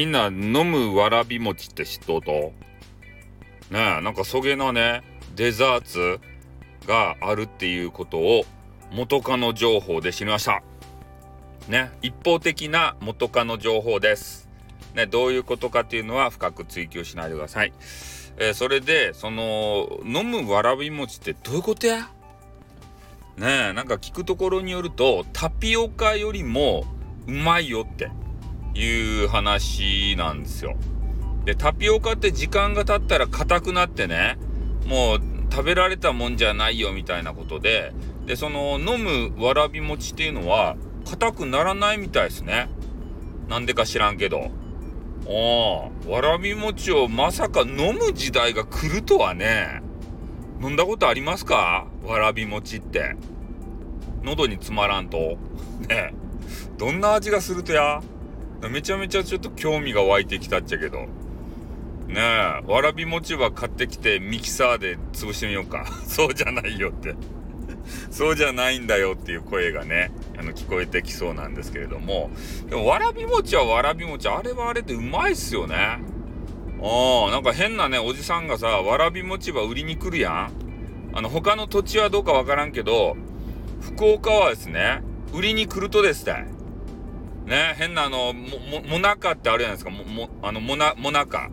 みんな飲むわらび餅って知っとうと？ねえなんかそげなねデザーツがあるっていうことを元カノ情報で知りました。ね一方的な元カノ情報です。ねどういうことかっていうのは深く追求しないでください。えー、それでその飲むわらび餅ってどういうことや？ねえなんか聞くところによるとタピオカよりもうまいよって。いう話なんですよ。でタピオカって時間が経ったら硬くなってねもう食べられたもんじゃないよみたいなことででその飲むわらび餅っていうのは硬くならないみたいですね。なんでか知らんけど。おわらび餅をまさか飲む時代が来るとはね。飲んだことありますか？わらび餅って。喉に詰まらんと。ねどんな味がするとや？めちゃめちゃちょっと興味が湧いてきたっちゃけど。ねえ、わらび餅は買ってきてミキサーで潰してみようか。そうじゃないよって そうじゃないんだよっていう声がね、あの聞こえてきそうなんですけれども。でもわらび餅はわらび餅、あれはあれでうまいっすよね。ああ、なんか変なね、おじさんがさ、わらび餅は売りに来るやん。あの、他の土地はどうかわからんけど、福岡はですね、売りに来るとですね、ね、変なあの、も、も、もなかってあるじゃないですか。も、も、あの、もな、もなか。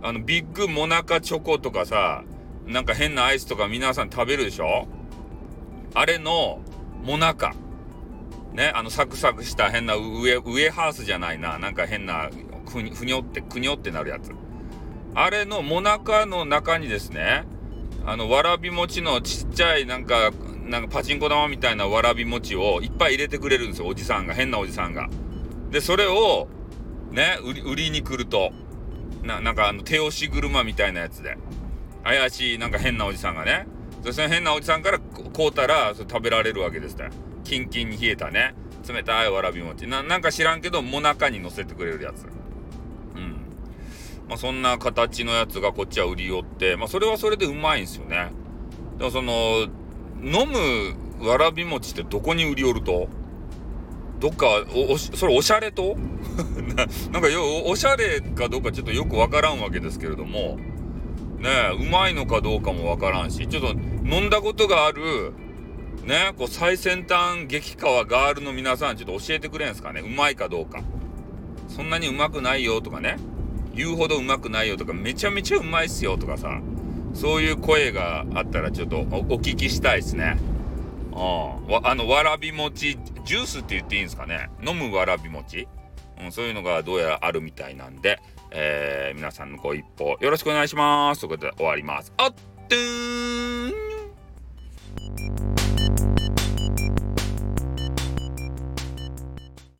あの、ビッグモナカチョコとかさ、なんか変なアイスとか皆さん食べるでしょ？あれの、モナカ。ね、あの、サクサクした変な上、上ハースじゃないな。なんか変な、ふに、ふにょって、くにょってなるやつ。あれのモナカの中にですね、あの、わらび餅のちっちゃいなんか、なんかパチンコ玉みたいなわらび餅をいっぱい入れてくれるんですよ、おじさんが。変なおじさんが。で、それを、ね、売り売りに来ると。な、なんかあの、手押し車みたいなやつで。怪しい、なんか変なおじさんがね。そして変なおじさんから買うたら、それ食べられるわけですね。キンキンに冷えたね。冷たいわらび餅。な、なんか知らんけど、もなかに乗せてくれるやつ。うん。まあ、そんな形のやつがこっちは売り寄って、まあ、それはそれでうまいんですよね。でもその、飲むわらび餅ってどこに売り寄ると？どっか、お、それおしゃれと？なんかよ、おしゃれかどうかちょっとよくわからんわけですけれども、ねうまいのかどうかもわからんし、ちょっと飲んだことがある、ねこう最先端激川ガールの皆さんちょっと教えてくれんすかね？うまいかどうか。そんなにうまくないよとかね、言うほどうまくないよとか、めちゃめちゃうまいっすよとかさ、そういう声があったらちょっとお聞きしたいですね。ああの、わらび餅、ジュースって言っていいんですかね？飲むわらび餅、うん、そういうのがどうやらあるみたいなんで、えー、皆さんのご一報よろしくお願いします。ということで終わります。あっとーん